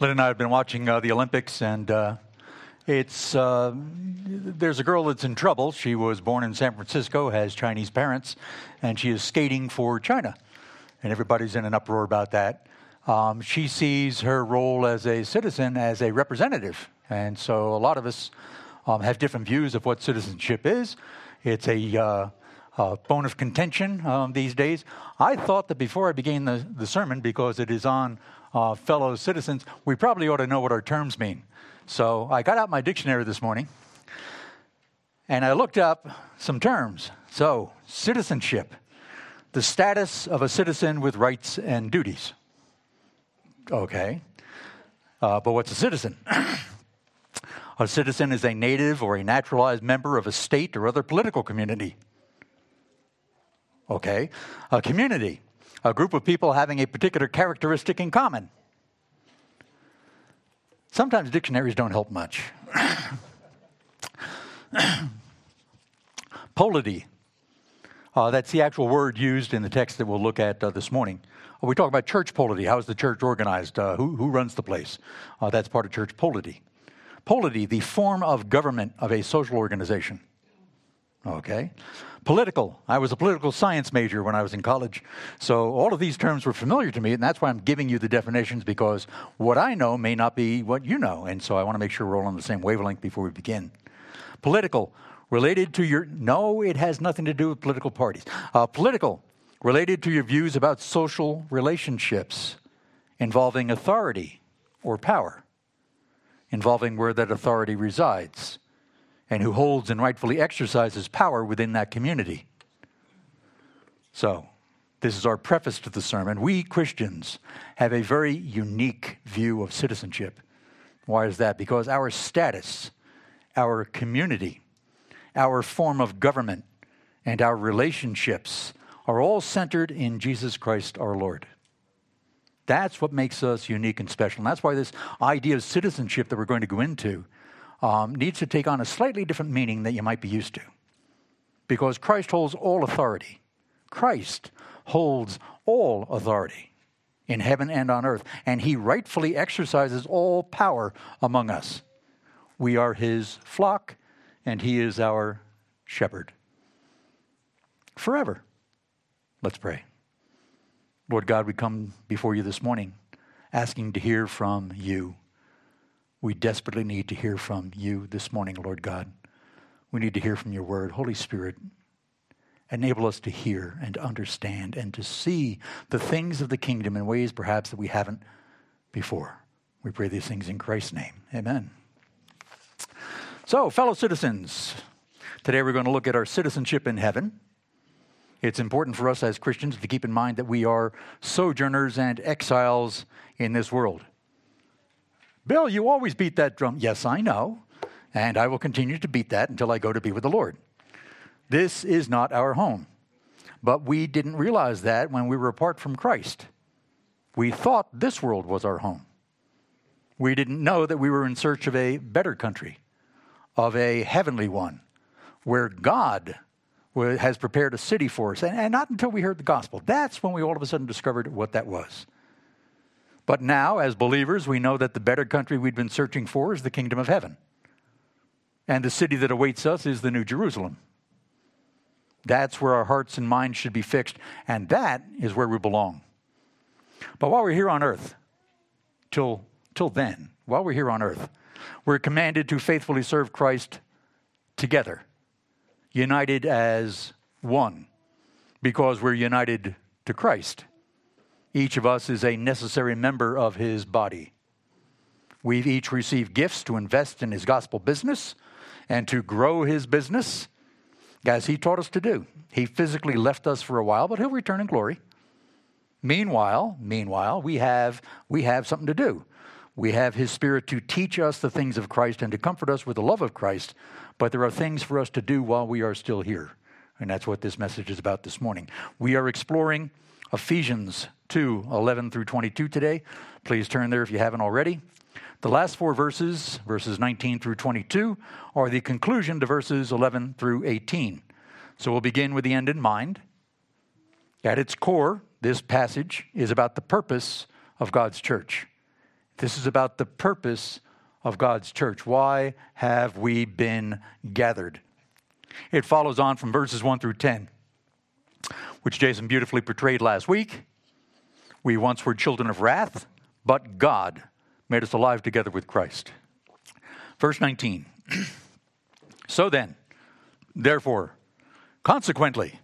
Lynn and I have been watching uh, the Olympics, and uh, it's uh, there's a girl that's in trouble. She was born in San Francisco, has Chinese parents, and she is skating for China, and everybody's in an uproar about that. Um, she sees her role as a citizen as a representative, and so a lot of us um, have different views of what citizenship is. It's a uh, bone of contention um, these days. I thought that before I began the, the sermon, because it is on uh, fellow citizens, we probably ought to know what our terms mean. So I got out my dictionary this morning and I looked up some terms. So, citizenship, the status of a citizen with rights and duties. Okay. Uh, but what's a citizen? a citizen is a native or a naturalized member of a state or other political community. Okay. A community, a group of people having a particular characteristic in common. Sometimes dictionaries don't help much. Polity. Uh, that's the actual word used in the text that we'll look at uh, this morning. Uh, we talk about church polity. How is the church organized? Uh, who, who, runs the place? Uh, that's part of church polity. Polity, the form of government of a social organization. Okay. Political. I was a political science major when I was in college. So all of these terms were familiar to me, and that's why I'm giving you the definitions because what I know may not be what you know. And so I want to make sure we're all on the same wavelength before we begin. Political. Related to your. No, it has nothing to do with political parties. Uh, political. Related to your views about social relationships involving authority or power, involving where that authority resides and who holds and rightfully exercises power within that community. So, this is our preface to the sermon. We Christians have a very unique view of citizenship. Why is that? Because our status, our community, our form of government, and our relationships are all centered in Jesus Christ our Lord. That's what makes us unique and special. And that's why this idea of citizenship that we're going to go into um, needs to take on a slightly different meaning that you might be used to. Because Christ holds all authority. Christ holds all authority in heaven and on earth, and he rightfully exercises all power among us. We are his flock, and he is our shepherd. Forever. Let's pray. Lord God, we come before you this morning asking to hear from you. We desperately need to hear from you this morning, Lord God. We need to hear from your word. Holy Spirit, enable us to hear and understand and to see the things of the kingdom in ways perhaps that we haven't before. We pray these things in Christ's name. Amen. So, fellow citizens, today we're going to look at our citizenship in heaven. It's important for us as Christians to keep in mind that we are sojourners and exiles in this world. Bill, you always beat that drum. Yes, I know. And I will continue to beat that until I go to be with the Lord. This is not our home. But we didn't realize that when we were apart from Christ. We thought this world was our home. We didn't know that we were in search of a better country, of a heavenly one, where God has prepared a city for us. And, not until we heard the gospel. That's when we all of a sudden discovered what that was. But now, as believers, we know that the better country we've been searching for is the kingdom of heaven. And the city that awaits us is the New Jerusalem. That's where our hearts and minds should be fixed, and that is where we belong. But while we're here on earth, till, till then, while we're here on earth, we're commanded to faithfully serve Christ together, united as one, because we're united to Christ. Each of us is a necessary member of his body. We've each received gifts to invest in his gospel business and to grow his business, as he taught us to do. He physically left us for a while, but he'll return in glory. Meanwhile, meanwhile, we have we have something to do. We have his spirit to teach us the things of Christ and to comfort us with the love of Christ, but there are things for us to do while we are still here. And that's what this message is about this morning. We are exploring Ephesians 2 11 through 22 today. Please turn there if you haven't already. The last four verses, verses 19 through 22, are the conclusion to verses 11 through 18. So we'll begin with the end in mind. At its core, this passage is about the purpose of God's church. This is about the purpose of God's church. Why have we been gathered? It follows on from verses 1 through 10, which Jason beautifully portrayed last week. We once were children of wrath, but God made us alive together with Christ. Verse 19. so then, therefore, consequently,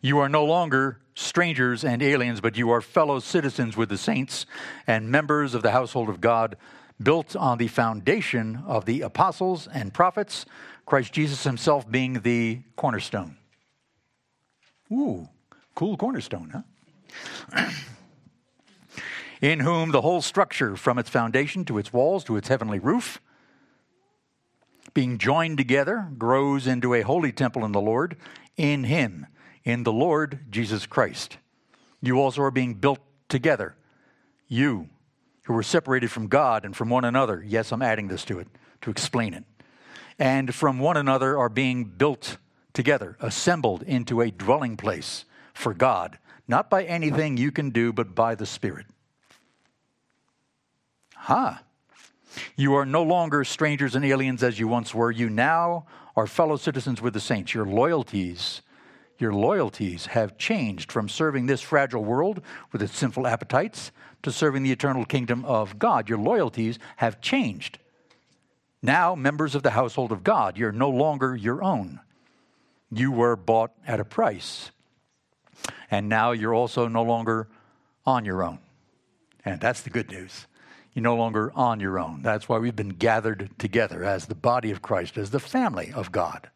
you are no longer strangers and aliens, but you are fellow citizens with the saints and members of the household of God, built on the foundation of the apostles and prophets, Christ Jesus himself being the cornerstone. Ooh, cool cornerstone, huh? in whom the whole structure, from its foundation to its walls to its heavenly roof, being joined together, grows into a holy temple in the Lord, in Him, in the Lord Jesus Christ. You also are being built together. You who were separated from God and from one another. Yes, I'm adding this to it to explain it. And from one another are being built together, assembled into a dwelling place for God, not by anything you can do, but by the Spirit. Ha! Huh. You are no longer strangers and aliens as you once were. You now are fellow citizens with the saints. Your loyalties, your loyalties have changed from serving this fragile world with its sinful appetites to serving the eternal kingdom of God. Your loyalties have changed. Now, members of the household of God, you're no longer your own. You were bought at a price. And now you're also no longer on your own. And that's the good news. You're no longer on your own. That's why we've been gathered together as the body of Christ, as the family of God.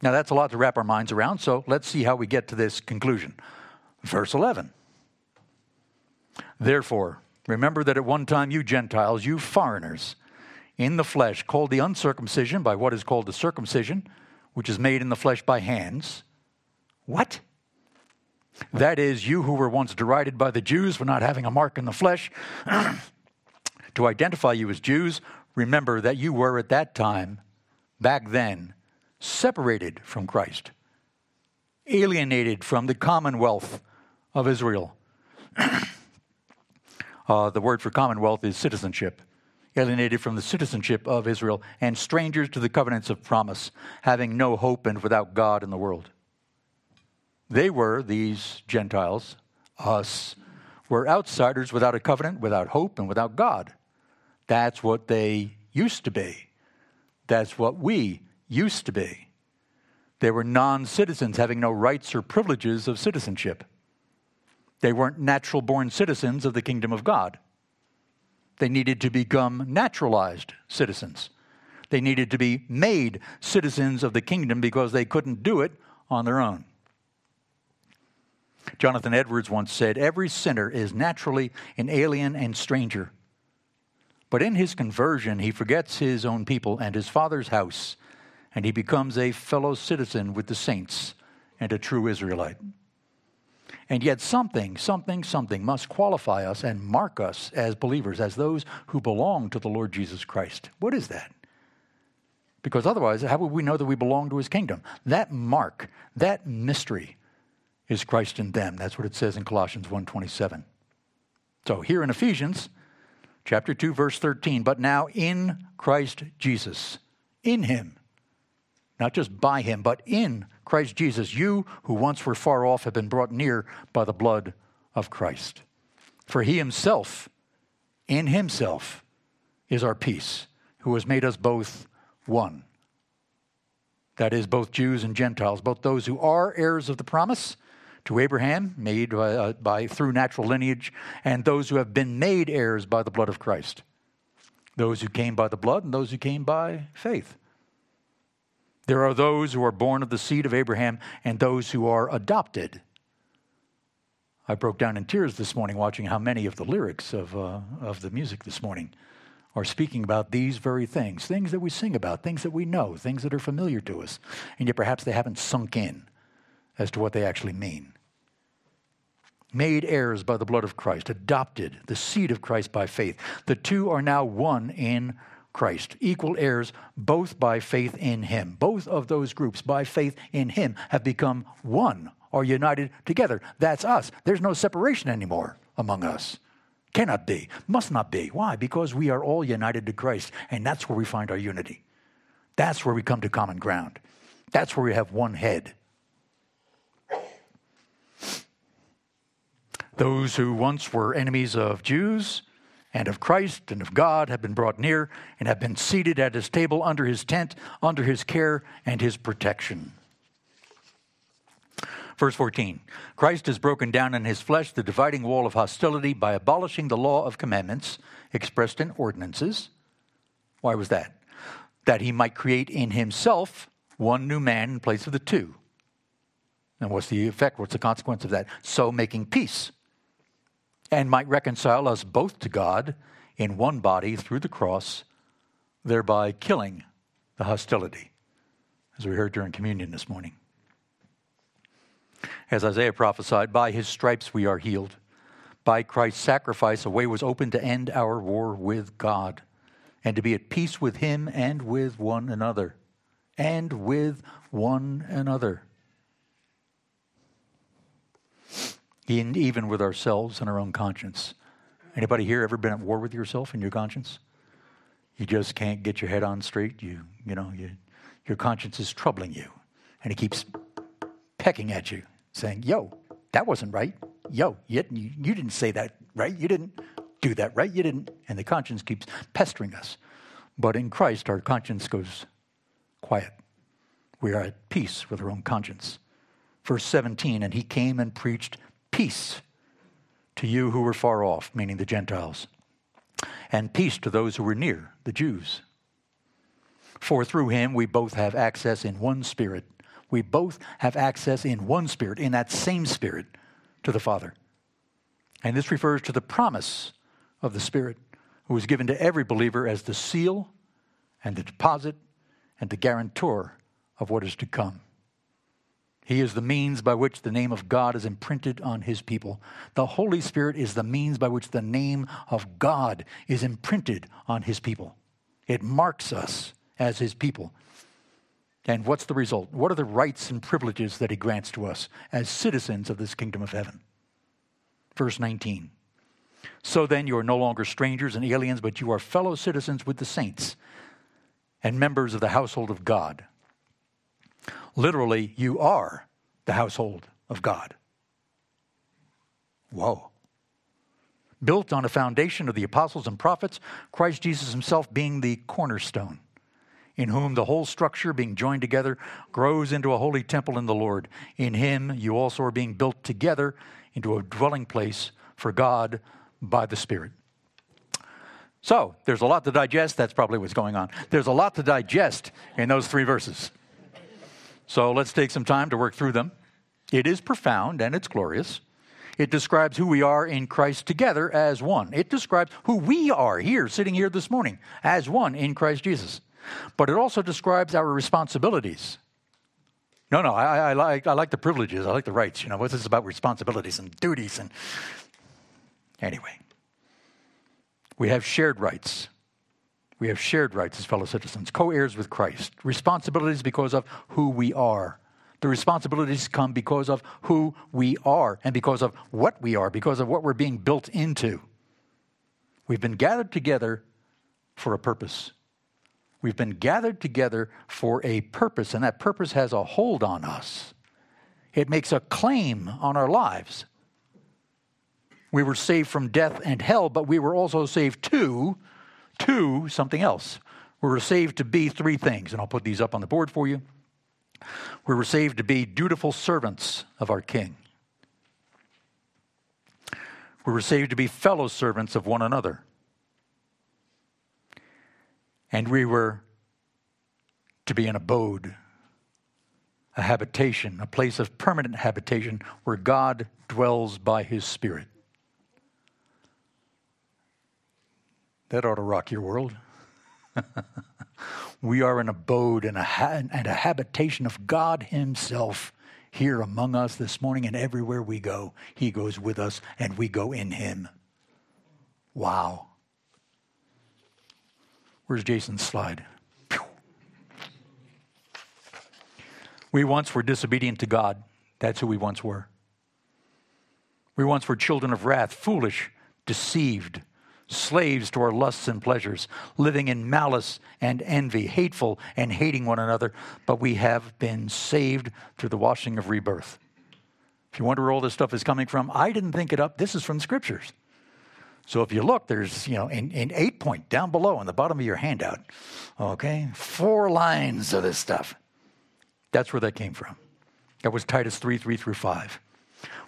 Now, that's a lot to wrap our minds around, so let's see how we get to this conclusion. Verse 11. Therefore, remember that at one time you Gentiles, you foreigners, in the flesh, called the uncircumcision by what is called the circumcision, which is made in the flesh by hands. What? That is, you who were once derided by the Jews for not having a mark in the flesh, to identify you as Jews, remember that you were at that time, back then, separated from Christ, alienated from the commonwealth of Israel. uh, the word for commonwealth is citizenship. Alienated from the citizenship of Israel and strangers to the covenants of promise, having no hope and without God in the world. They were, these Gentiles, us, were outsiders without a covenant, without hope, and without God. That's what they used to be. That's what we used to be. They were non citizens having no rights or privileges of citizenship. They weren't natural born citizens of the kingdom of God. They needed to become naturalized citizens. They needed to be made citizens of the kingdom because they couldn't do it on their own. Jonathan Edwards once said, Every sinner is naturally an alien and stranger. But in his conversion, he forgets his own people and his father's house, and he becomes a fellow citizen with the saints and a true Israelite. And yet, something, something, something must qualify us and mark us as believers, as those who belong to the Lord Jesus Christ. What is that? Because otherwise, how would we know that we belong to his kingdom? That mark, that mystery, is Christ in them. That's what it says in Colossians 1:27. So here in Ephesians chapter 2 verse 13, but now in Christ Jesus, in him, not just by him, but in Christ Jesus, you who once were far off have been brought near by the blood of Christ. For he himself, in himself, is our peace, who has made us both one. That is, both Jews and Gentiles, both those who are heirs of the promise to Abraham, made by, uh, by, through natural lineage, and those who have been made heirs by the blood of Christ. Those who came by the blood and those who came by faith. There are those who are born of the seed of Abraham and those who are adopted. I broke down in tears this morning watching how many of the lyrics of, uh, of the music this morning are speaking about these very things, things that we sing about, things that we know, things that are familiar to us, and yet perhaps they haven't sunk in as to what they actually mean. Made heirs by the blood of Christ, adopted, the seed of Christ by faith. The two are now one in Christ, equal heirs both by faith in Him. Both of those groups, by faith in Him, have become one, are united together. That's us. There's no separation anymore among us. Cannot be. Must not be. Why? Because we are all united to Christ, and that's where we find our unity. That's where we come to common ground. That's where we have one head. Those who once were enemies of Jews and of Christ and of God have been brought near and have been seated at his table under his tent, under his care and his protection. Verse 14 Christ has broken down in his flesh the dividing wall of hostility by abolishing the law of commandments expressed in ordinances. Why was that? That he might create in himself one new man in place of the two. And what's the effect? What's the consequence of that? So making peace and might reconcile us both to God in one body through the cross, thereby killing the hostility, as we heard during communion this morning. As Isaiah prophesied, by his stripes we are healed. By Christ's sacrifice, a way was opened to end our war with God and to be at peace with him and with one another. And with one another. Even with ourselves and our own conscience. Anybody here ever been at war with yourself and your conscience? You just can't get your head on straight. You, you know, you, your conscience is troubling you, and it keeps pecking at you, saying, "Yo, that wasn't right. Yo, you, you didn't say that right. You didn't do that right. You didn't." And the conscience keeps pestering us. But in Christ, our conscience goes quiet. We are at peace with our own conscience. Verse 17, and he came and preached peace to you who were far off, meaning the Gentiles, and peace to those who were near, the Jews. For through him we both have access in one spirit. We both have access in one spirit, in that same spirit, to the Father. And this refers to the promise of the Spirit, who was given to every believer as the seal and the deposit and the guarantor of what is to come. He is the means by which the name of God is imprinted on his people. The Holy Spirit is the means by which the name of God is imprinted on his people. It marks us as his people. And what's the result? What are the rights and privileges that he grants to us as citizens of this kingdom of heaven? Verse 19. So then, you are no longer strangers and aliens, but you are fellow citizens with the saints and members of the household of God Literally, you are the household of God. Whoa. Built on a foundation of the apostles and prophets, Christ Jesus himself being the cornerstone, in whom the whole structure, being joined together, grows into a holy temple in the Lord. In him, you also are being built together into a dwelling place for God by the Spirit. So, there's a lot to digest. That's probably what's going on. There's a lot to digest in those three verses. So let's take some time to work through them. It is profound and it's glorious. It describes who we are in Christ together as one. It describes who we are here, sitting here this morning, as one in Christ Jesus. But it also describes our responsibilities. No, no, I, I, like, I like the privileges, I like the rights. You know, this is about responsibilities and duties? And anyway, we have shared rights. We have shared rights as fellow citizens, co heirs with Christ. Responsibilities because of who we are. The responsibilities come because of who we are and because of what we are, because of what we're being built into. We've been gathered together for a purpose. We've been gathered together for a purpose, and that purpose has a hold on us. It makes a claim on our lives. We were saved from death and hell, but we were also saved to to something else. We were saved to be three things, and I'll put these up on the board for you. We were saved to be dutiful servants of our King. We were saved to be fellow servants of one another. And we were to be an abode, a habitation, a place of permanent habitation where God dwells by his Spirit. That ought to rock your world. we are an abode and a, ha- and a habitation of God Himself here among us this morning and everywhere we go. He goes with us and we go in Him. Wow. Where's Jason's slide? We once were disobedient to God. That's who we once were. We once were children of wrath, foolish, deceived, slaves to our lusts and pleasures, living in malice and envy, hateful and hating one another, but we have been saved through the washing of rebirth. If you wonder where all this stuff is coming from, I didn't think it up. This is from the scriptures. So if you look, there's, you know, in, in eight point down below on the bottom of your handout, okay, four lines of this stuff. That's where that came from. That was Titus 3 3 through 5.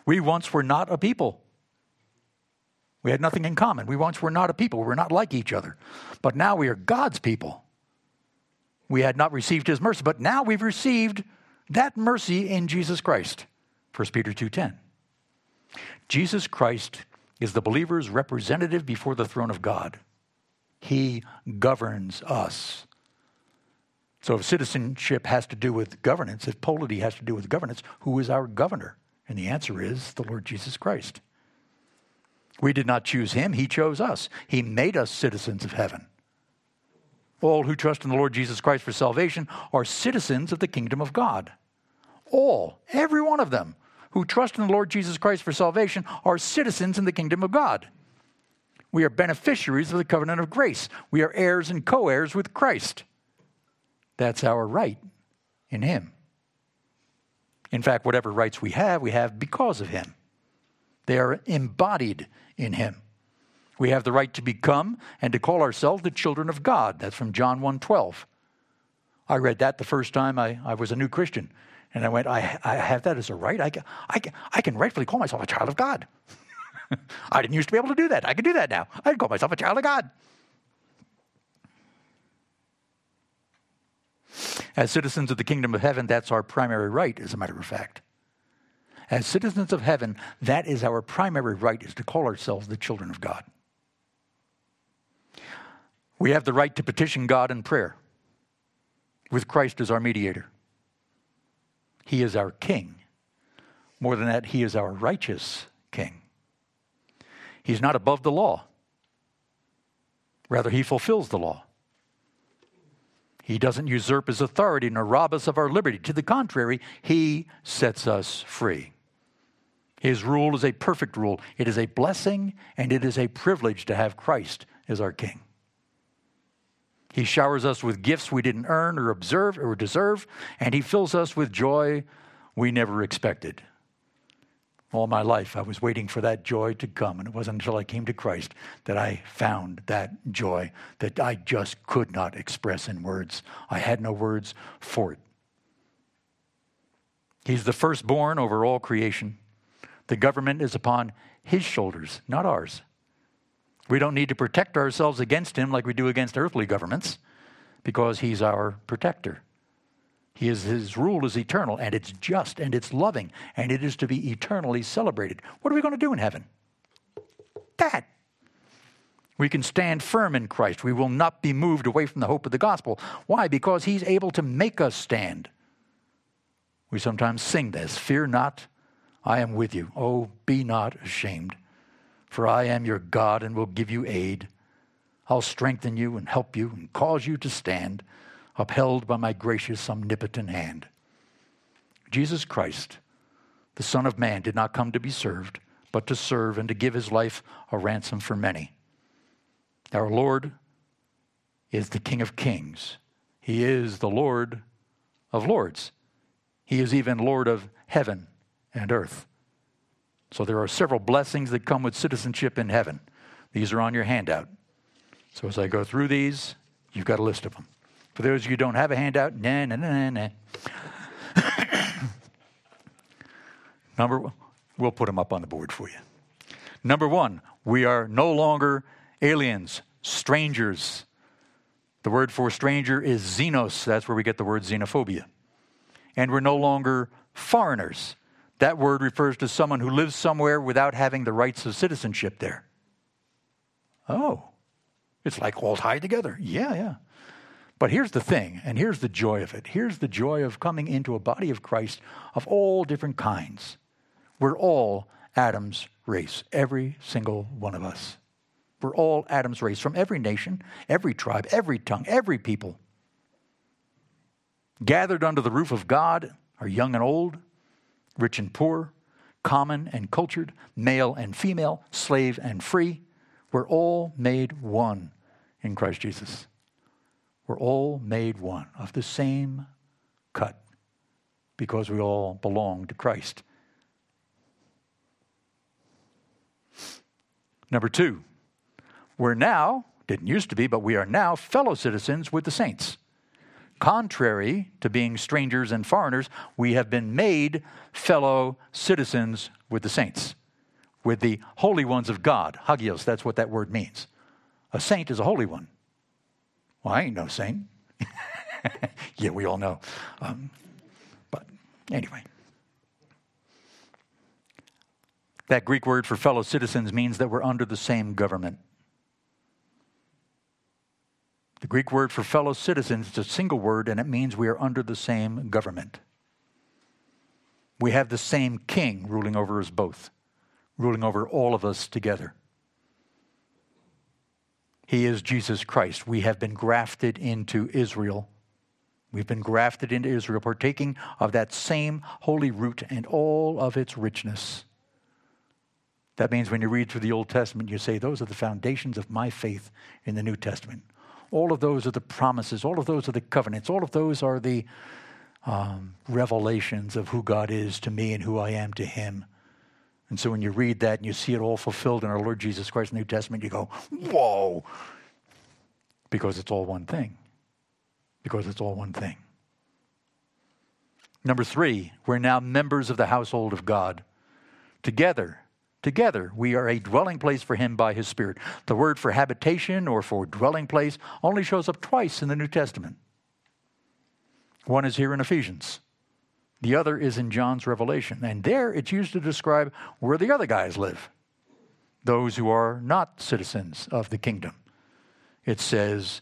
We once were not a people. We had nothing in common. We once were not a people. We were not like each other. But now we are God's people. We had not received his mercy, but now we've received that mercy in Jesus Christ. 1 Peter 2:10. Jesus Christ is the believer's representative before the throne of God. He governs us. So if citizenship has to do with governance, if polity has to do with governance, who is our governor? And the answer is the Lord Jesus Christ. We did not choose him, he chose us. He made us citizens of heaven. All who trust in the Lord Jesus Christ for salvation are citizens of the kingdom of God. All, every one of them who trust in the Lord Jesus Christ for salvation are citizens in the kingdom of God. We are beneficiaries of the covenant of grace. We are heirs and co heirs with Christ. That's our right in Him. In fact, whatever rights we have, we have because of Him. They are embodied in Him. We have the right to become and to call ourselves the children of God. That's from John 1 12. I read that the first time I, I was a new Christian. And I went, I, I have that as a right? I can, I, can, I can rightfully call myself a child of God. I didn't used to be able to do that. I can do that now. I can call myself a child of God. As citizens of the kingdom of heaven, that's our primary right, as a matter of fact. As citizens of heaven, that is our primary right, is to call ourselves the children of God. We have the right to petition God in prayer with Christ as our mediator. He is our king. More than that, he is our righteous king. He's not above the law. Rather, he fulfills the law. He doesn't usurp his authority nor rob us of our liberty. To the contrary, he sets us free. His rule is a perfect rule. It is a blessing and it is a privilege to have Christ as our king. He showers us with gifts we didn't earn or observe or deserve, and He fills us with joy we never expected. All my life, I was waiting for that joy to come, and it wasn't until I came to Christ that I found that joy that I just could not express in words. I had no words for it. He's the firstborn over all creation. The government is upon His shoulders, not ours. We don't need to protect ourselves against him like we do against earthly governments because he's our protector. He is, his rule is eternal and it's just and it's loving and it is to be eternally celebrated. What are we going to do in heaven? That. We can stand firm in Christ. We will not be moved away from the hope of the gospel. Why? Because he's able to make us stand. We sometimes sing this Fear not, I am with you. Oh, be not ashamed. For I am your God and will give you aid. I'll strengthen you and help you and cause you to stand, upheld by my gracious, omnipotent hand. Jesus Christ, the Son of Man, did not come to be served, but to serve and to give his life a ransom for many. Our Lord is the King of kings, He is the Lord of lords. He is even Lord of heaven and earth. So there are several blessings that come with citizenship in heaven. These are on your handout. So as I go through these, you've got a list of them. For those of you who don't have a handout, nah, nah, nah, nah. Number one, we'll put them up on the board for you. Number one, we are no longer aliens, strangers. The word for stranger is xenos. That's where we get the word xenophobia. And we're no longer foreigners. That word refers to someone who lives somewhere without having the rights of citizenship there. Oh, it's like all tied together. Yeah, yeah. But here's the thing, and here's the joy of it. Here's the joy of coming into a body of Christ of all different kinds. We're all Adam's race, every single one of us. We're all Adam's race from every nation, every tribe, every tongue, every people. Gathered under the roof of God are young and old, rich and poor, common and cultured, male and female, slave and free, We're all made one in Christ Jesus. We're all made one of the same cut because we all belong to Christ. Number two, we're now, didn't used to be, but we are now fellow citizens with the saints. Contrary to being strangers and foreigners, we have been made fellow citizens with the saints, with the holy ones of God. Hagios, that's what that word means. A saint is a holy one. Well, I ain't no saint. yeah, we all know. Um, but anyway. That Greek word for fellow citizens means that we're under the same government. The Greek word for fellow citizens is a single word and it means we are under the same government. We have the same king ruling over us both, ruling over all of us together. He is Jesus Christ. We have been grafted into Israel. We've been grafted into Israel, partaking of that same holy root and all of its richness. That means when you read through the Old Testament, you say, Those are the foundations of my faith in the New Testament. All of those are the promises, all of those are the covenants, all of those are the um, revelations of who God is to me and who I am to Him. And so when you read that and you see it all fulfilled in our Lord Jesus Christ New Testament, you go, whoa, because it's all one thing. Because it's all one thing. Number three, we're now members of the household of God. Together, together, we are a dwelling place for Him by His Spirit. The word for habitation or for dwelling place only shows up twice in the New Testament. One is here in Ephesians. The other is in John's Revelation. And there it's used to describe where the other guys live those who are not citizens of the kingdom. It says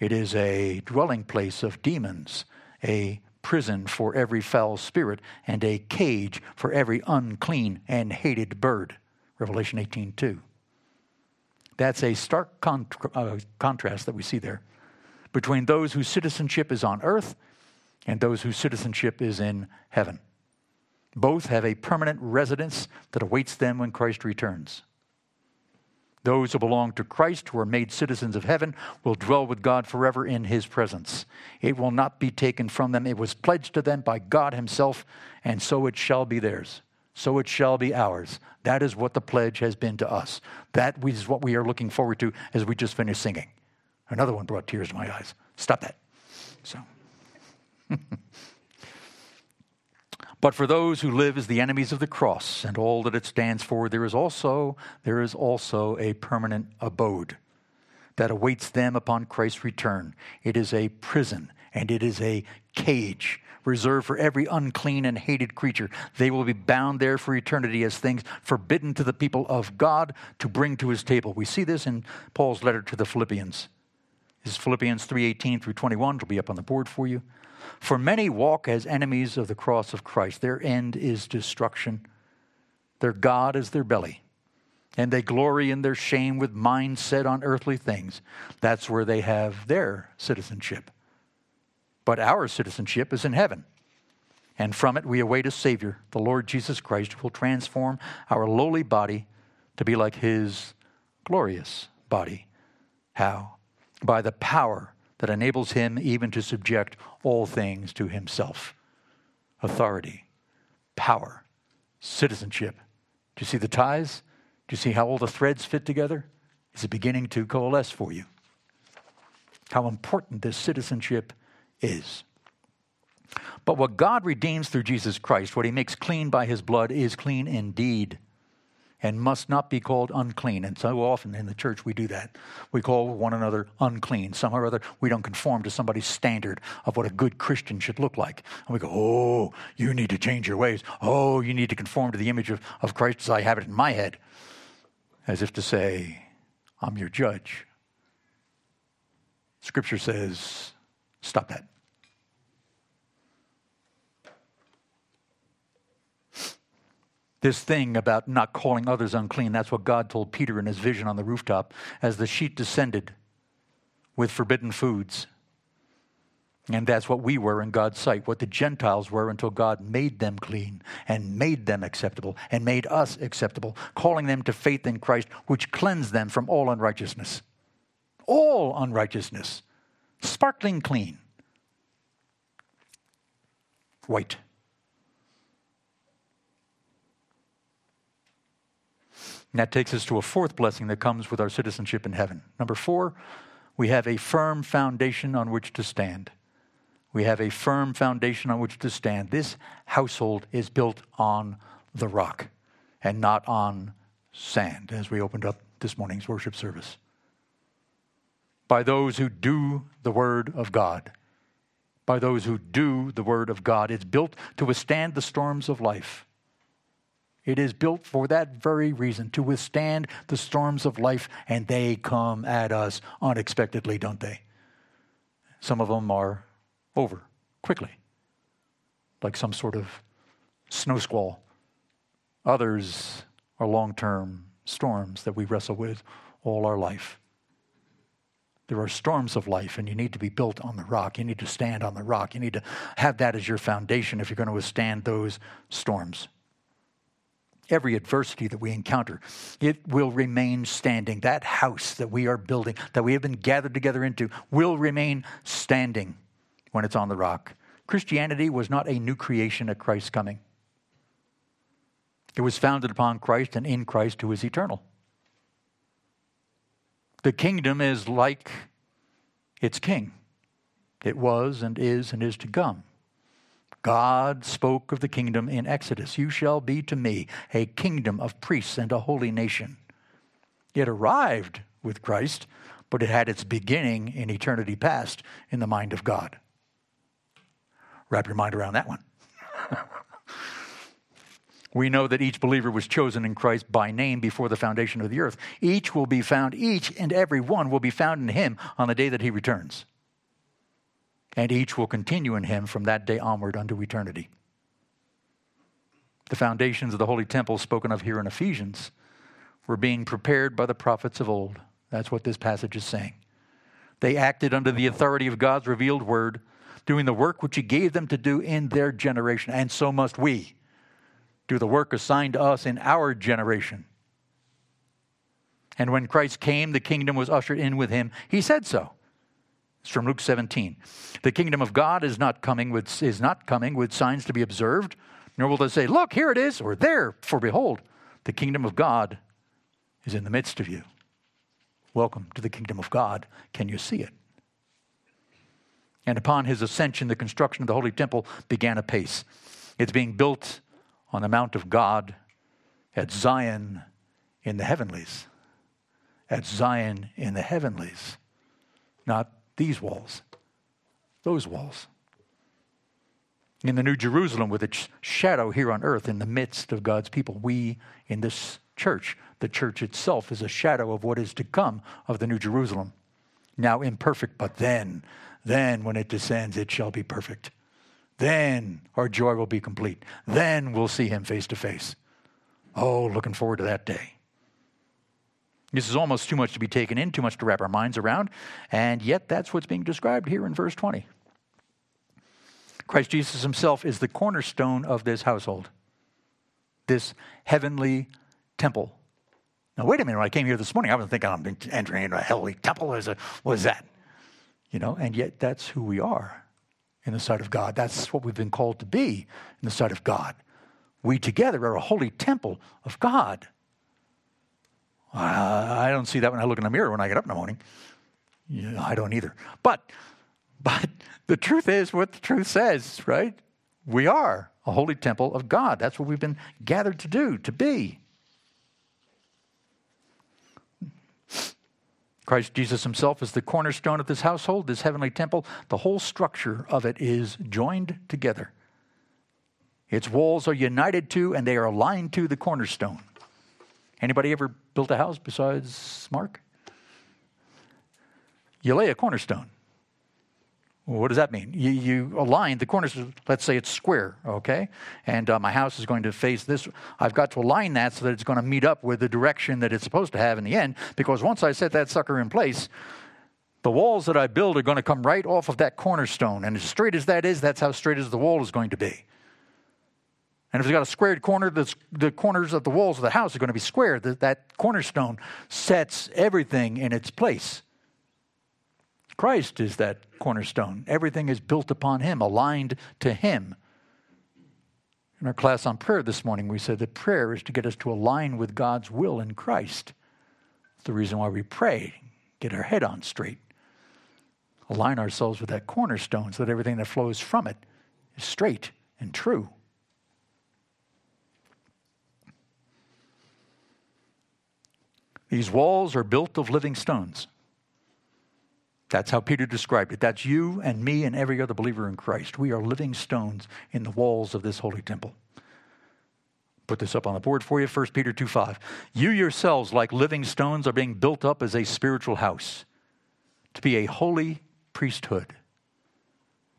it is a dwelling place of demons, a prison for every foul spirit, and a cage for every unclean and hated bird. Revelation 18:2. That's a stark con- uh, contrast that we see there between those whose citizenship is on earth and those whose citizenship is in heaven. Both have a permanent residence that awaits them when Christ returns. Those who belong to Christ, who are made citizens of heaven, will dwell with God forever in his presence. It will not be taken from them. It was pledged to them by God himself, and so it shall be theirs. So it shall be ours. That is what the pledge has been to us. That is what we are looking forward to as we just finished singing. Another one brought tears to my eyes. Stop that. So. but for those who live as the enemies of the cross and all that it stands for, there is also there is also a permanent abode that awaits them upon Christ's return. It is a prison and it is a cage reserved for every unclean and hated creature. They will be bound there for eternity as things forbidden to the people of God to bring to his table. We see this in Paul's letter to the Philippians. This is Philippians 3:18 through 21. It'll be up on the board for you. For many walk as enemies of the cross of Christ. Their end is destruction. Their God is their belly. And they glory in their shame with minds set on earthly things. That's where they have their citizenship. But our citizenship is in heaven. And from it we await a Savior, the Lord Jesus Christ, who will transform our lowly body to be like His glorious body. How? By the power that enables him even to subject all things to himself authority, power, citizenship. Do you see the ties? Do you see how all the threads fit together? Is it beginning to coalesce for you? How important this citizenship is. But what God redeems through Jesus Christ, what he makes clean by his blood, is clean indeed and must not be called unclean. And so often in the church we do that. We call one another unclean. Somehow or other, we don't conform to somebody's standard of what a good Christian should look like. And we go, oh, you need to change your ways. Oh, you need to conform to the image of, of Christ as I have it in my head. As if to say, I'm your judge. Scripture says, stop that. This thing about not calling others unclean. That's what God told Peter in his vision on the rooftop as the sheet descended with forbidden foods. And that's what we were in God's sight, what the Gentiles were until God made them clean and made them acceptable and made us acceptable, calling them to faith in Christ, which cleansed them from all unrighteousness. All unrighteousness. Sparkling clean. White. And that takes us to a fourth blessing that comes with our citizenship in heaven. Number four, we have a firm foundation on which to stand. We have a firm foundation on which to stand. This household is built on the rock and not on sand, as we opened up this morning's worship service. By those who do the Word of God. By those who do the Word of God. It's built to withstand the storms of life. It is built for that very reason, to withstand the storms of life, and they come at us unexpectedly, don't they? Some of them are over quickly, like some sort of snow squall. Others are long term storms that we wrestle with all our life. There are storms of life, and you need to be built on the rock. You need to stand on the rock. You need to have that as your foundation if you're going to withstand those storms. Every adversity that we encounter, it will remain standing. That house that we are building, that we have been gathered together into, will remain standing when it's on the rock. Christianity was not a new creation at Christ's coming. It was founded upon Christ and in Christ who is eternal. The kingdom is like its king. It was and is and is to come. God spoke of the kingdom in Exodus You shall be to me a kingdom of priests and a holy nation. It arrived with Christ, but it had its beginning in eternity past in the mind of God. Wrap your mind around that one. we know that each believer was chosen in Christ by name before the foundation of the earth. Each will be found, each and every one will be found in him on the day that he returns. And each will continue in him from that day onward unto eternity. The foundations of the holy temple spoken of here in Ephesians were being prepared by the prophets of old. That's what this passage is saying. They acted under the authority of God's revealed word doing the work which He gave them to do in their generation. And so must we do the work assigned to us in our generation. And when Christ came, the kingdom was ushered in with him. He said so. It's from Luke 17. The kingdom of God is not coming with, is not coming with signs to be observed, nor will they say, Look, here it is, or there, for behold, the kingdom of God is in the midst of you. Welcome to the kingdom of God. Can you see it? And upon his ascension, the construction of the Holy Temple began apace. It's being built on the Mount of God at Zion in the heavenlies. At Zion in the heavenlies. Not these walls, those walls. In the New Jerusalem, with its shadow here on earth in the midst of God's people, we in this church, the church itself is a shadow of what is to come of the New Jerusalem. Now imperfect, but then then, when it descends, it shall be perfect. Then our joy will be complete. Then we'll see him face to face. Oh, looking forward to that day. This is almost too much to be taken in, too much to wrap our minds around, and yet that's what's being described here in verse 20. Christ Jesus himself is the cornerstone of this household, this heavenly temple. Now, wait a minute. When I came here this morning, I was thinking I'm entering into a heavenly temple. What is that? You know, and yet that's who we are in the sight of God. That's what we've been called to be in the sight of God. We together are a holy temple of God. I don't see that when I look in the mirror when I get up in the morning. Yeah, I don't either. But, but the truth is what the truth says, right? We are a holy temple of God. That's what we've been gathered to do, to be. Christ Jesus himself is the cornerstone of this household, this heavenly temple. The whole structure of it is joined together. Its walls are united to and they are aligned to the cornerstone. Anybody ever built a house besides Mark? You lay a cornerstone. What does that mean? You, you align the corners, let's say it's square, okay? And uh, my house is going to face this. I've got to align that so that it's going to meet up with the direction that it's supposed to have in the end, because once I set that sucker in place, The walls that I build are going to come right off of that cornerstone. And as straight as that is, that's how straight as the wall is going to be. And if it's got a squared corner, the corners of the walls of the house are going to be square. That, that cornerstone sets everything in its place. Christ is that cornerstone. Everything is built upon Him, aligned to Him. In our class on prayer this morning, we said that prayer is to get us to align with God's will in Christ. It's the reason why we pray, get our head on straight, align ourselves with that cornerstone so that everything that flows from it is straight and true. These walls are built of living stones. That's how Peter described it. That's you and me and every other believer in Christ. We are living stones in the walls of this holy temple. Put this up on the board for you, 1 Peter 2 5. You yourselves, like living stones, are being built up as a spiritual house to be a holy priesthood,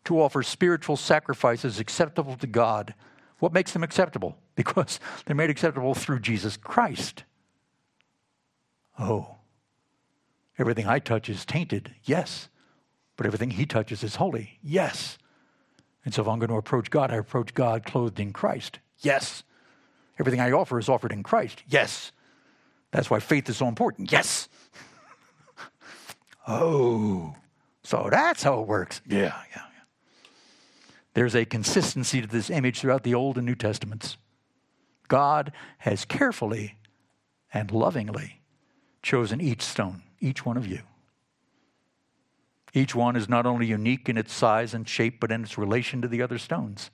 to offer spiritual sacrifices acceptable to God. What makes them acceptable? Because they're made acceptable through Jesus Christ. Oh, everything I touch is tainted, yes, but everything He touches is holy, yes. And so if I'm going to approach God, I approach God clothed in Christ, yes. Everything I offer is offered in Christ, yes. That's why faith is so important, yes. oh, so that's how it works. Yeah, yeah, yeah. There's a consistency to this image throughout the Old and New Testaments. God has carefully and lovingly chosen each stone, each one of you. Each one is not only unique in its size and shape, but in its relation to the other stones.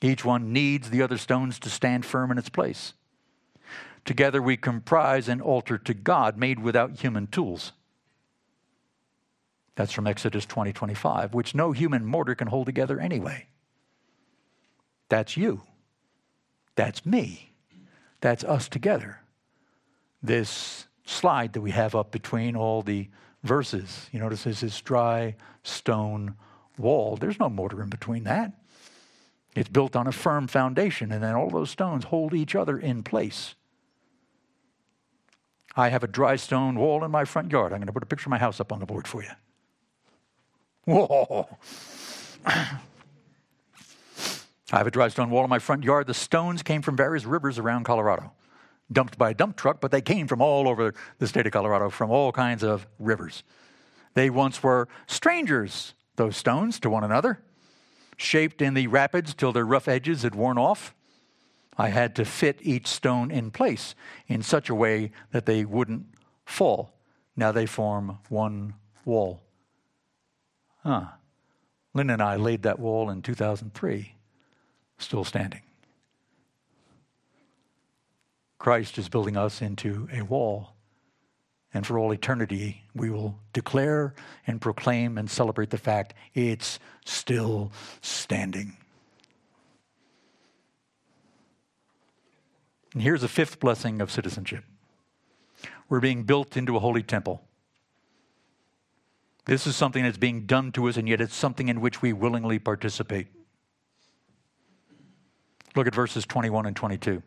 Each one needs the other stones to stand firm in its place. Together we comprise an altar to God made without human tools. That's from Exodus 20 25, which no human mortar can hold together anyway. That's you. That's me. That's us together. This slide that we have up between all the verses. You notice there's this dry stone wall. There's no mortar in between that. It's built on a firm foundation, and then all those stones hold each other in place. I have a dry stone wall in my front yard. I'm going to put a picture of my house up on the board for you. Whoa. I have a dry stone wall in my front yard. The stones came from various rivers around Colorado dumped by a dump truck, but they came from all over the state of Colorado, from all kinds of rivers. They once were strangers, those stones, to one another, shaped in the rapids till their rough edges had worn off. I had to fit each stone in place in such a way that they wouldn't fall. Now they form one wall. Huh. Lynn and I laid that wall in 2003, still standing. Christ is building us into a wall. And for all eternity, we will declare and proclaim and celebrate the fact it's still standing. And here's a fifth blessing of citizenship we're being built into a holy temple. This is something that's being done to us, and yet it's something in which we willingly participate. Look at verses 21 and 22.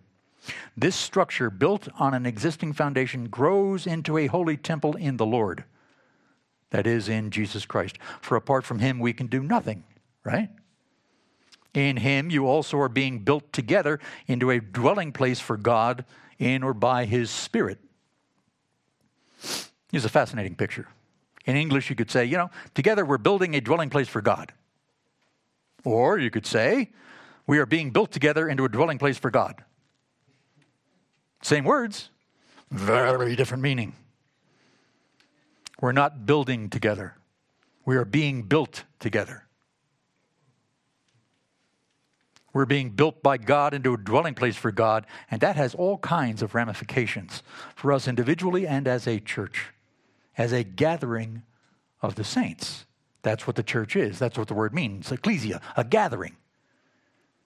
This structure, built on an existing foundation, grows into a holy temple in the Lord. That is, in Jesus Christ. For apart from Him, we can do nothing, right? In Him, you also are being built together into a dwelling place for God in or by His Spirit. Here's a fascinating picture. In English, you could say, you know, together we're building a dwelling place for God. Or you could say, we are being built together into a dwelling place for God. Same words, very different meaning. We're not building together, we are being built together. We're being built by God into a dwelling place for God, and that has all kinds of ramifications for us individually and as a church, as a gathering of the saints. That's what the church is. That's what the word means ecclesia, a gathering.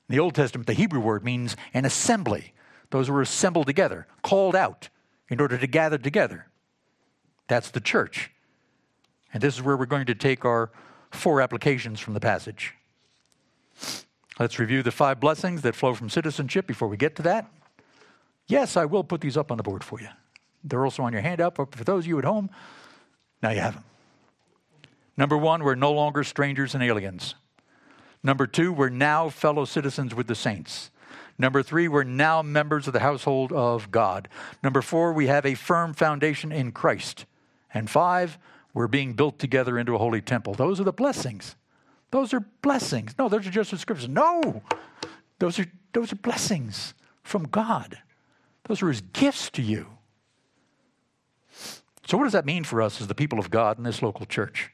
In the Old Testament, the Hebrew word means an assembly, those who were assembled together, called out in order to gather together. That's the church. And this is where we're going to take our four applications from the passage. Let's review the five blessings that flow from citizenship before we get to that. Yes, I will put these up on the board for you. They're also on your handout, but for those of you at home, now you have them. Number one, we're no longer strangers and aliens. Number two, we're now fellow citizens with the saints. Number three, we're now members of the household of God. Number four, we have a firm foundation in Christ. And five, we're being built together into a holy temple. Those are the blessings. Those are blessings. No, those are just descriptions. No, those are, those are blessings from God. Those are His gifts to you. So, what does that mean for us as the people of God in this local church?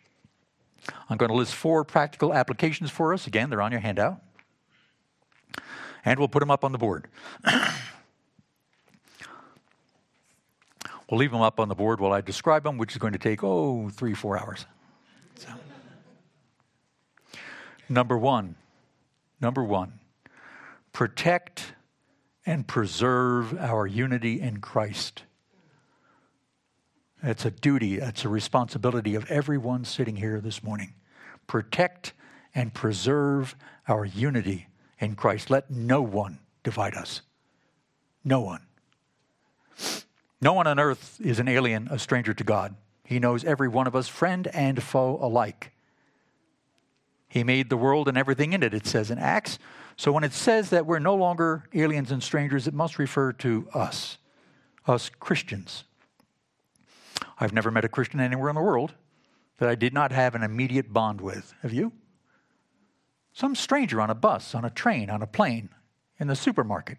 I'm going to list four practical applications for us. Again, they're on your handout. And we'll put them up on the board. we'll leave them up on the board while I describe them, which is going to take, oh, three, four hours. So. Number one, number one, protect and preserve our unity in Christ. It's a duty, it's a responsibility of everyone sitting here this morning. Protect and preserve our unity in Christ. Let no one divide us. No one. No one on earth is an alien, a stranger to God. He knows every one of us, friend and foe alike. He made the world and everything in it, it says in Acts. So when it says that we're no longer aliens and strangers, it must refer to us, us Christians. I've never met a Christian anywhere in the world that I did not have an immediate bond with. Have you? Some stranger on a bus, on a train, on a plane, in the supermarket,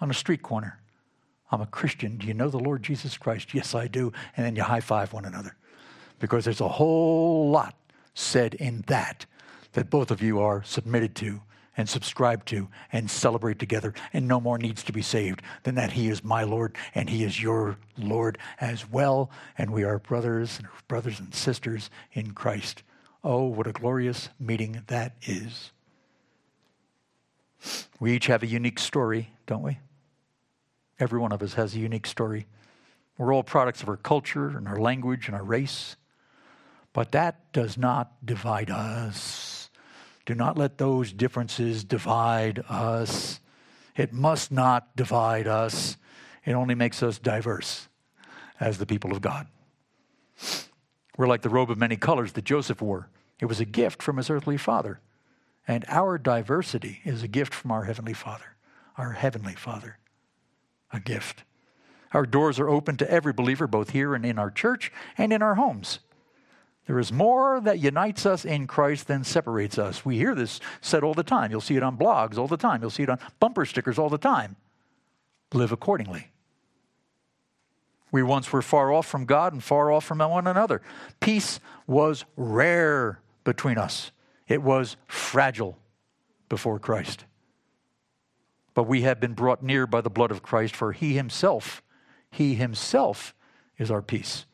on a street corner. I'm a Christian. Do you know the Lord Jesus Christ? Yes, I do. And then you high five one another. Because there's a whole lot said in that that both of you are submitted to and subscribe to and celebrate together, and no more needs to be saved than that He is my Lord and He is your Lord as well, and we are brothers and brothers and sisters in Christ. Oh, what a glorious meeting that is. We each have a unique story, don't we? Every one of us has a unique story. We're all products of our culture and our language and our race, but that does not divide us. Do not let those differences divide us. It must not divide us. It only makes us diverse as the people of God. We're like the robe of many colors that Joseph wore. It was a gift from his earthly father. And our diversity is a gift from our heavenly father. Our heavenly father. A gift. Our doors are open to every believer, both here and in our church and in our homes. There is more that unites us in Christ than separates us. We hear this said all the time. You'll see it on blogs all the time. You'll see it on bumper stickers all the time. Live accordingly. We once were far off from God and far off from one another. Peace was rare between us, it was fragile before Christ. But we have been brought near by the blood of Christ, for He Himself, He Himself is our peace.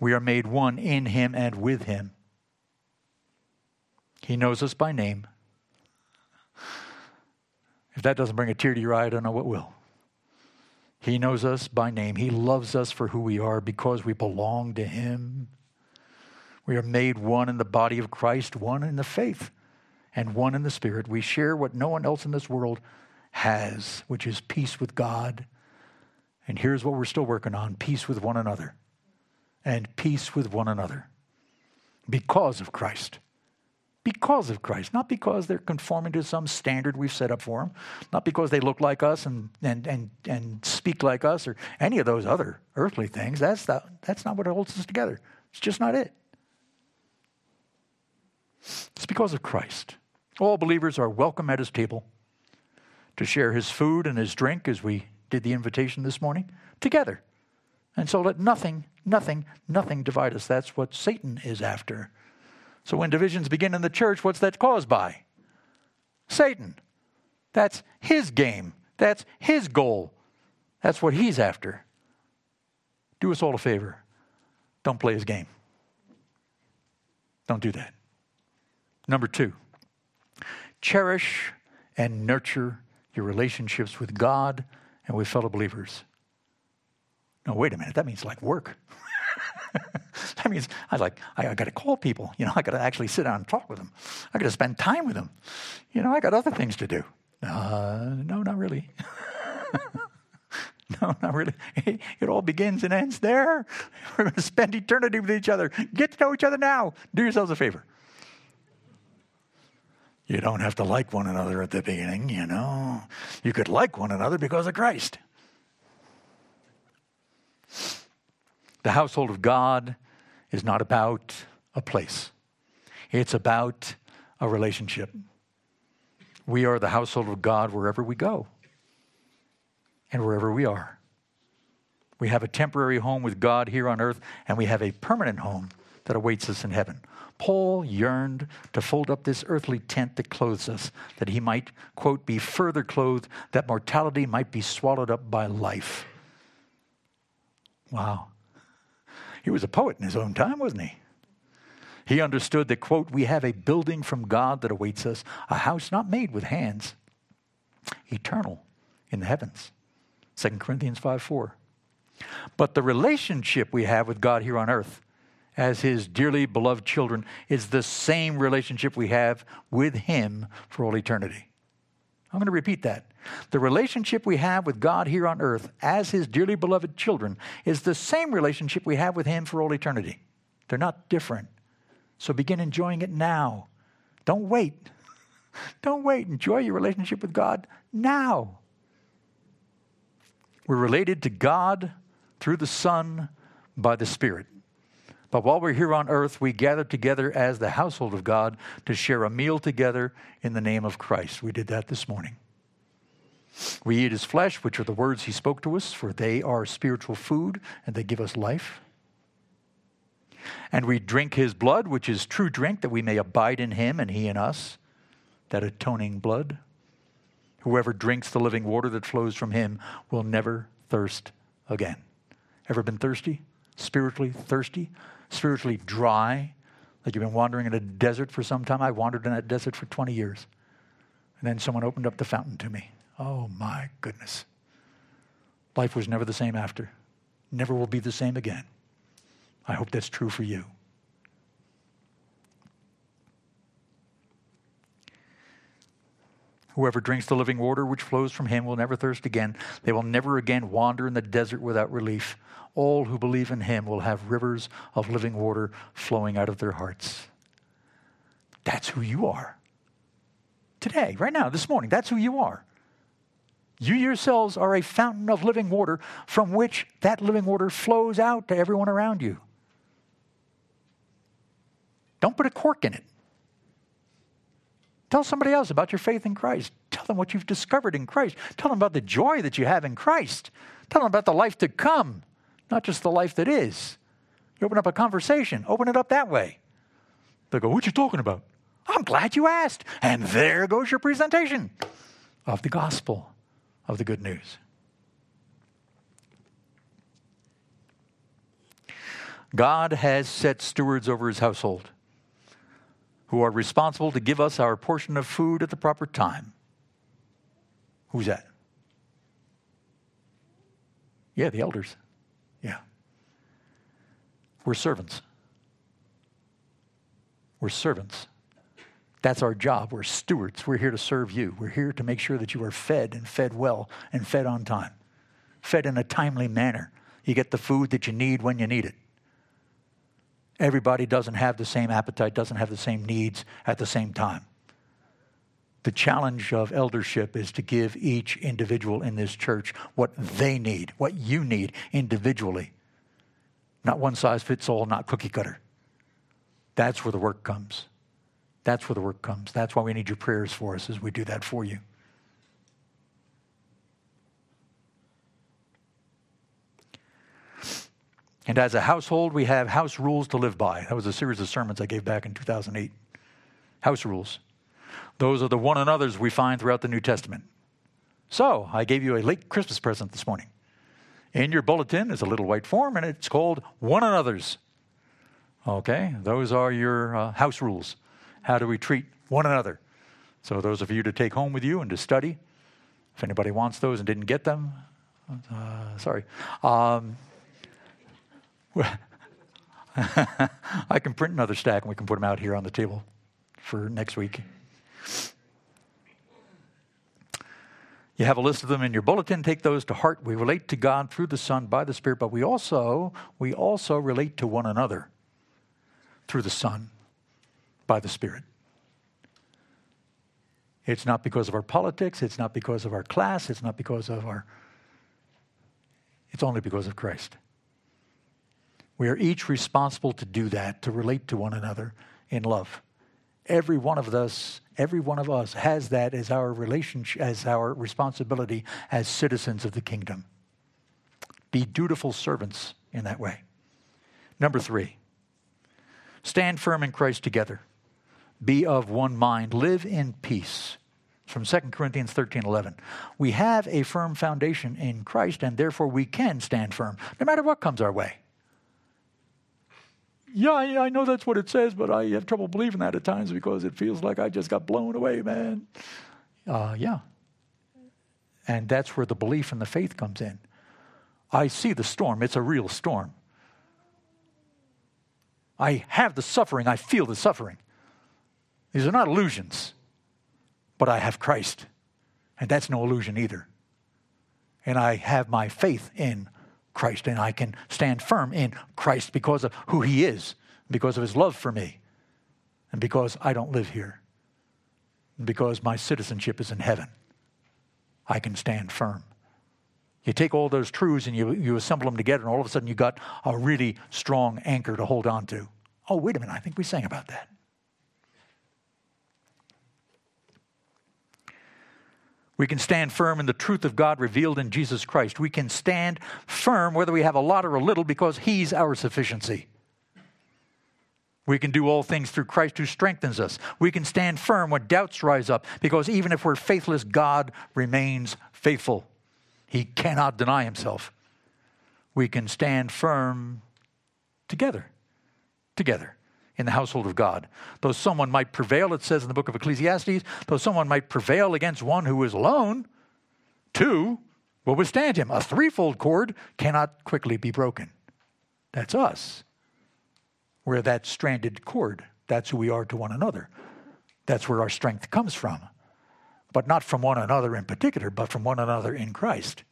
We are made one in Him and with Him. He knows us by name. If that doesn't bring a tear to your eye, I don't know what will. He knows us by name. He loves us for who we are because we belong to Him. We are made one in the body of Christ, one in the faith, and one in the Spirit. We share what no one else in this world has, which is peace with God. And here's what we're still working on peace with one another and peace with one another because of Christ. Because of Christ, not because they're conforming to some standard we've set up for them, not because they look like us and, and, and, and speak like us or any of those other earthly things. That's, the, that's not what holds us together. It's just not it. It's because of Christ. All believers are welcome at his table to share his food and his drink as we did the invitation this morning together. And so let nothing, nothing, nothing divide us. That's what Satan is after. So when divisions begin in the church, what's that caused by? Satan. That's his game. That's his goal. That's what he's after. Do us all a favor. Don't play his game. Don't do that. Number two, cherish and nurture your relationships with God and with fellow believers. No, wait a minute. That means like work. that means I like I, I got to call people. You know, I got to actually sit down and talk with them. I got to spend time with them. You know, I got other things to do. Uh, no, not really. No, not really. It all begins and ends there. We're going to spend eternity with each other. Get to know each other now. Do yourselves a favor. You don't have to like one another at the beginning, you know. You could like one another because of Christ. The household of God is not about a place, it's about a relationship. We are the household of God wherever we go and wherever we are. We have a temporary home with God here on earth, and we have a permanent home that awaits us in heaven. Paul yearned to fold up this earthly tent that clothes us, that he might, quote, be further clothed, that mortality might be swallowed up by life. Wow. He was a poet in his own time, wasn't he? He understood that, quote, we have a building from God that awaits us, a house not made with hands, eternal in the heavens. 2 Corinthians 5 4. But the relationship we have with God here on earth as his dearly beloved children is the same relationship we have with him for all eternity. I'm going to repeat that. The relationship we have with God here on earth as his dearly beloved children is the same relationship we have with him for all eternity. They're not different. So begin enjoying it now. Don't wait. Don't wait. Enjoy your relationship with God now. We're related to God through the Son by the Spirit. But while we're here on earth, we gather together as the household of God to share a meal together in the name of Christ. We did that this morning. We eat his flesh, which are the words he spoke to us, for they are spiritual food and they give us life. And we drink his blood, which is true drink, that we may abide in him and he in us, that atoning blood. Whoever drinks the living water that flows from him will never thirst again. Ever been thirsty? Spiritually thirsty? Spiritually dry? Like you've been wandering in a desert for some time? I wandered in that desert for 20 years. And then someone opened up the fountain to me. Oh my goodness. Life was never the same after. Never will be the same again. I hope that's true for you. Whoever drinks the living water which flows from him will never thirst again. They will never again wander in the desert without relief. All who believe in him will have rivers of living water flowing out of their hearts. That's who you are. Today, right now, this morning, that's who you are. You yourselves are a fountain of living water from which that living water flows out to everyone around you. Don't put a cork in it. Tell somebody else about your faith in Christ. Tell them what you've discovered in Christ. Tell them about the joy that you have in Christ. Tell them about the life to come, not just the life that is. You open up a conversation, open it up that way. They go, What you talking about? I'm glad you asked. And there goes your presentation of the gospel, of the good news. God has set stewards over his household who are responsible to give us our portion of food at the proper time. Who's that? Yeah, the elders. Yeah. We're servants. We're servants. That's our job. We're stewards. We're here to serve you. We're here to make sure that you are fed and fed well and fed on time, fed in a timely manner. You get the food that you need when you need it. Everybody doesn't have the same appetite, doesn't have the same needs at the same time. The challenge of eldership is to give each individual in this church what they need, what you need individually. Not one size fits all, not cookie cutter. That's where the work comes. That's where the work comes. That's why we need your prayers for us as we do that for you. And as a household, we have house rules to live by. That was a series of sermons I gave back in 2008. House rules. Those are the one another's we find throughout the New Testament. So, I gave you a late Christmas present this morning. In your bulletin is a little white form, and it's called One Another's. Okay, those are your uh, house rules. How do we treat one another? So, those of you to take home with you and to study. If anybody wants those and didn't get them, uh, sorry. Um, I can print another stack and we can put them out here on the table for next week. You have a list of them in your bulletin. Take those to heart. We relate to God through the Son by the Spirit, but we also we also relate to one another through the Son by the Spirit. It's not because of our politics, it's not because of our class, it's not because of our it's only because of Christ. We are each responsible to do that, to relate to one another in love. Every one of us, every one of us has that as our relationship, as our responsibility as citizens of the kingdom. Be dutiful servants in that way. Number three, stand firm in Christ together. Be of one mind. Live in peace. From 2 Corinthians 13 11. We have a firm foundation in Christ, and therefore we can stand firm no matter what comes our way yeah, I know that's what it says, but I have trouble believing that at times because it feels like I just got blown away, man. Uh, yeah. And that's where the belief and the faith comes in. I see the storm, it's a real storm. I have the suffering, I feel the suffering. These are not illusions, but I have Christ, and that's no illusion either. And I have my faith in Christ, and I can stand firm in Christ because of who He is, because of His love for me, and because I don't live here, and because my citizenship is in heaven. I can stand firm. You take all those truths and you, you assemble them together, and all of a sudden you got a really strong anchor to hold on to. Oh, wait a minute, I think we sang about that. We can stand firm in the truth of God revealed in Jesus Christ. We can stand firm whether we have a lot or a little because He's our sufficiency. We can do all things through Christ who strengthens us. We can stand firm when doubts rise up because even if we're faithless, God remains faithful. He cannot deny Himself. We can stand firm together. Together in the household of God. Though someone might prevail, it says in the book of Ecclesiastes, though someone might prevail against one who is alone, two will withstand him. A threefold cord cannot quickly be broken. That's us. We're that stranded cord. That's who we are to one another. That's where our strength comes from. But not from one another in particular, but from one another in Christ.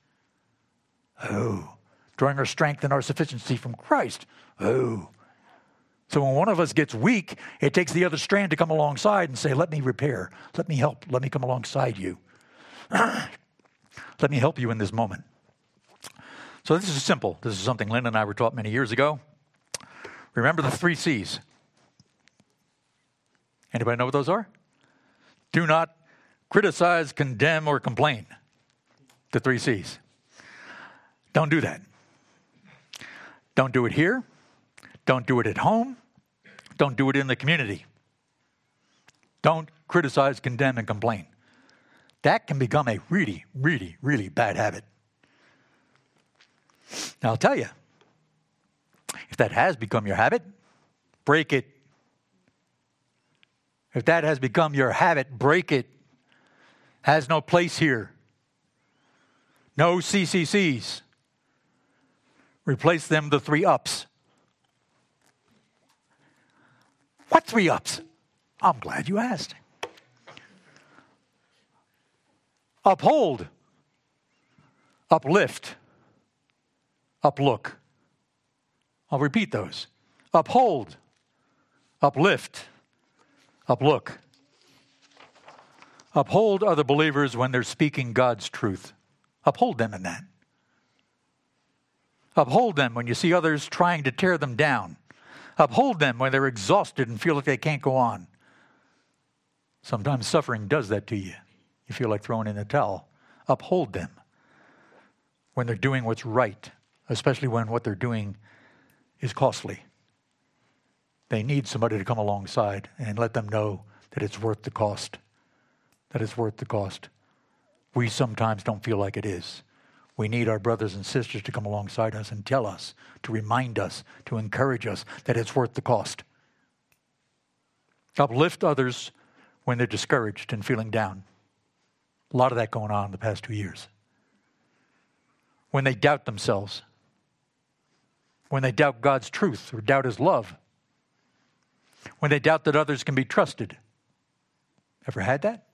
Oh, drawing our strength and our sufficiency from Christ. Oh, so when one of us gets weak, it takes the other strand to come alongside and say, Let me repair. Let me help. Let me come alongside you. Let me help you in this moment. So this is simple. This is something Lynn and I were taught many years ago. Remember the three C's. Anybody know what those are? Do not criticize, condemn, or complain. The three C's. Don't do that. Don't do it here. Don't do it at home. Don't do it in the community. Don't criticize, condemn, and complain. That can become a really, really, really bad habit. Now, I'll tell you, if that has become your habit, break it. If that has become your habit, break it. Has no place here. No CCCs. Replace them the three ups. What three ups? I'm glad you asked. Uphold, uplift, uplook. I'll repeat those. Uphold, uplift, uplook. Uphold other believers when they're speaking God's truth. Uphold them in that. Uphold them when you see others trying to tear them down. Uphold them when they're exhausted and feel like they can't go on. Sometimes suffering does that to you. You feel like throwing in the towel. Uphold them when they're doing what's right, especially when what they're doing is costly. They need somebody to come alongside and let them know that it's worth the cost. That it's worth the cost. We sometimes don't feel like it is. We need our brothers and sisters to come alongside us and tell us, to remind us, to encourage us that it's worth the cost. Uplift others when they're discouraged and feeling down. A lot of that going on in the past two years. When they doubt themselves, when they doubt God's truth or doubt His love, when they doubt that others can be trusted. Ever had that?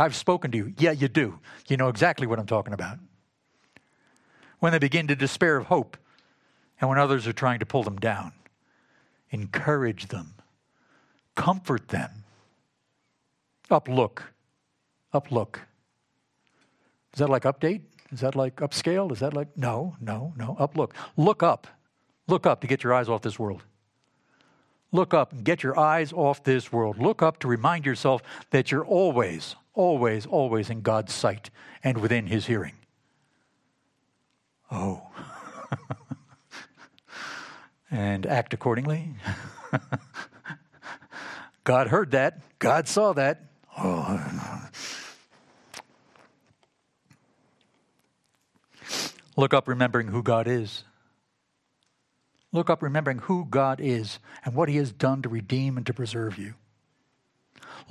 I've spoken to you. Yeah, you do. You know exactly what I'm talking about. When they begin to despair of hope, and when others are trying to pull them down, encourage them, comfort them. Up look. Up look. Is that like update? Is that like upscale? Is that like, no, no, no. Up look. Look up. Look up to get your eyes off this world. Look up and get your eyes off this world. Look up to remind yourself that you're always, always, always in God's sight and within His hearing. Oh. and act accordingly. God heard that. God saw that. Oh. Look up remembering who God is. Look up remembering who God is and what He has done to redeem and to preserve you.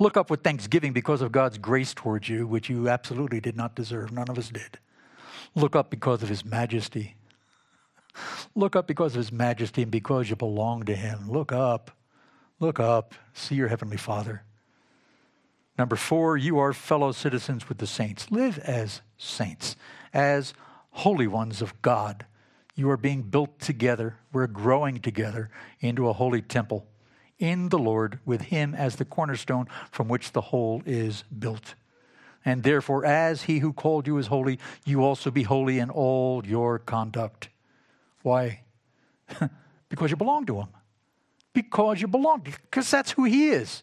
Look up with thanksgiving because of God's grace towards you, which you absolutely did not deserve. None of us did. Look up because of His majesty. Look up because of His majesty and because you belong to Him. Look up. Look up. See your Heavenly Father. Number four, you are fellow citizens with the saints. Live as saints, as holy ones of God you are being built together. We're growing together into a holy temple in the Lord with Him as the cornerstone from which the whole is built. And therefore, as He who called you is holy, you also be holy in all your conduct. Why? because you belong to Him. Because you belong, because that's who He is.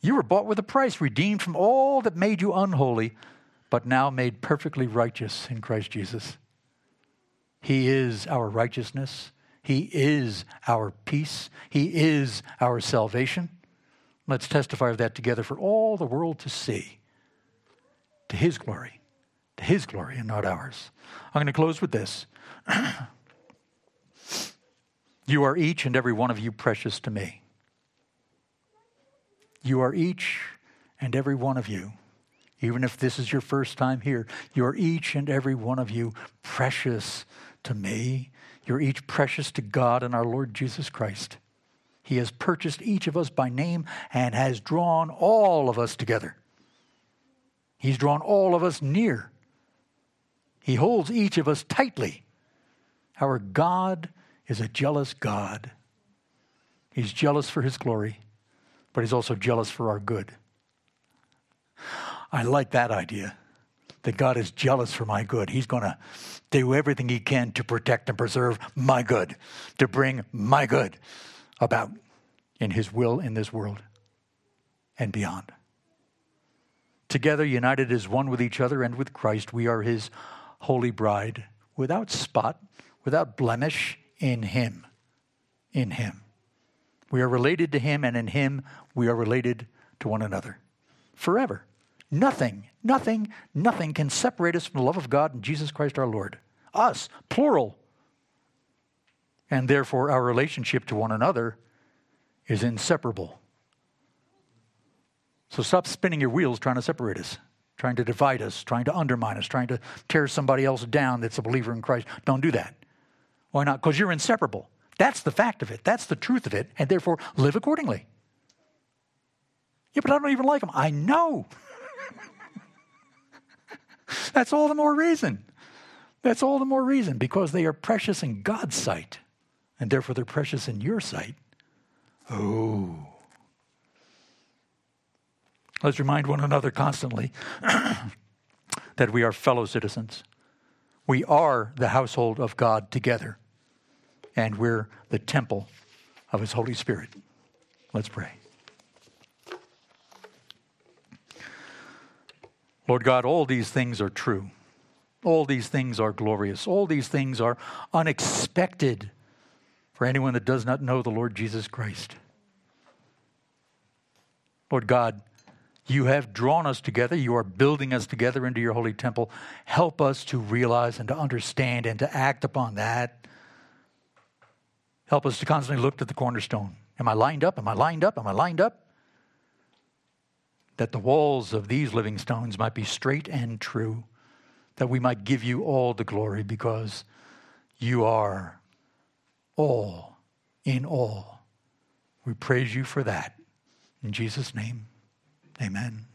You were bought with a price, redeemed from all that made you unholy, but now made perfectly righteous in Christ Jesus. He is our righteousness. He is our peace. He is our salvation. Let's testify of that together for all the world to see. To His glory. To His glory and not ours. I'm going to close with this. you are each and every one of you precious to me. You are each and every one of you even if this is your first time here, you're each and every one of you precious to me. You're each precious to God and our Lord Jesus Christ. He has purchased each of us by name and has drawn all of us together. He's drawn all of us near. He holds each of us tightly. Our God is a jealous God. He's jealous for his glory, but he's also jealous for our good. I like that idea that God is jealous for my good. He's going to do everything he can to protect and preserve my good, to bring my good about in his will in this world and beyond. Together, united as one with each other and with Christ, we are his holy bride, without spot, without blemish, in him. In him. We are related to him, and in him we are related to one another forever. Nothing, nothing, nothing can separate us from the love of God and Jesus Christ our Lord. Us, plural. And therefore, our relationship to one another is inseparable. So stop spinning your wheels trying to separate us, trying to divide us, trying to undermine us, trying to tear somebody else down that's a believer in Christ. Don't do that. Why not? Because you're inseparable. That's the fact of it. That's the truth of it. And therefore, live accordingly. Yeah, but I don't even like them. I know. That's all the more reason. That's all the more reason because they are precious in God's sight, and therefore they're precious in your sight. Oh. Let's remind one another constantly that we are fellow citizens. We are the household of God together, and we're the temple of His Holy Spirit. Let's pray. Lord God, all these things are true. All these things are glorious. All these things are unexpected for anyone that does not know the Lord Jesus Christ. Lord God, you have drawn us together. You are building us together into your holy temple. Help us to realize and to understand and to act upon that. Help us to constantly look to the cornerstone. Am I lined up? Am I lined up? Am I lined up? That the walls of these living stones might be straight and true, that we might give you all the glory because you are all in all. We praise you for that. In Jesus' name, amen.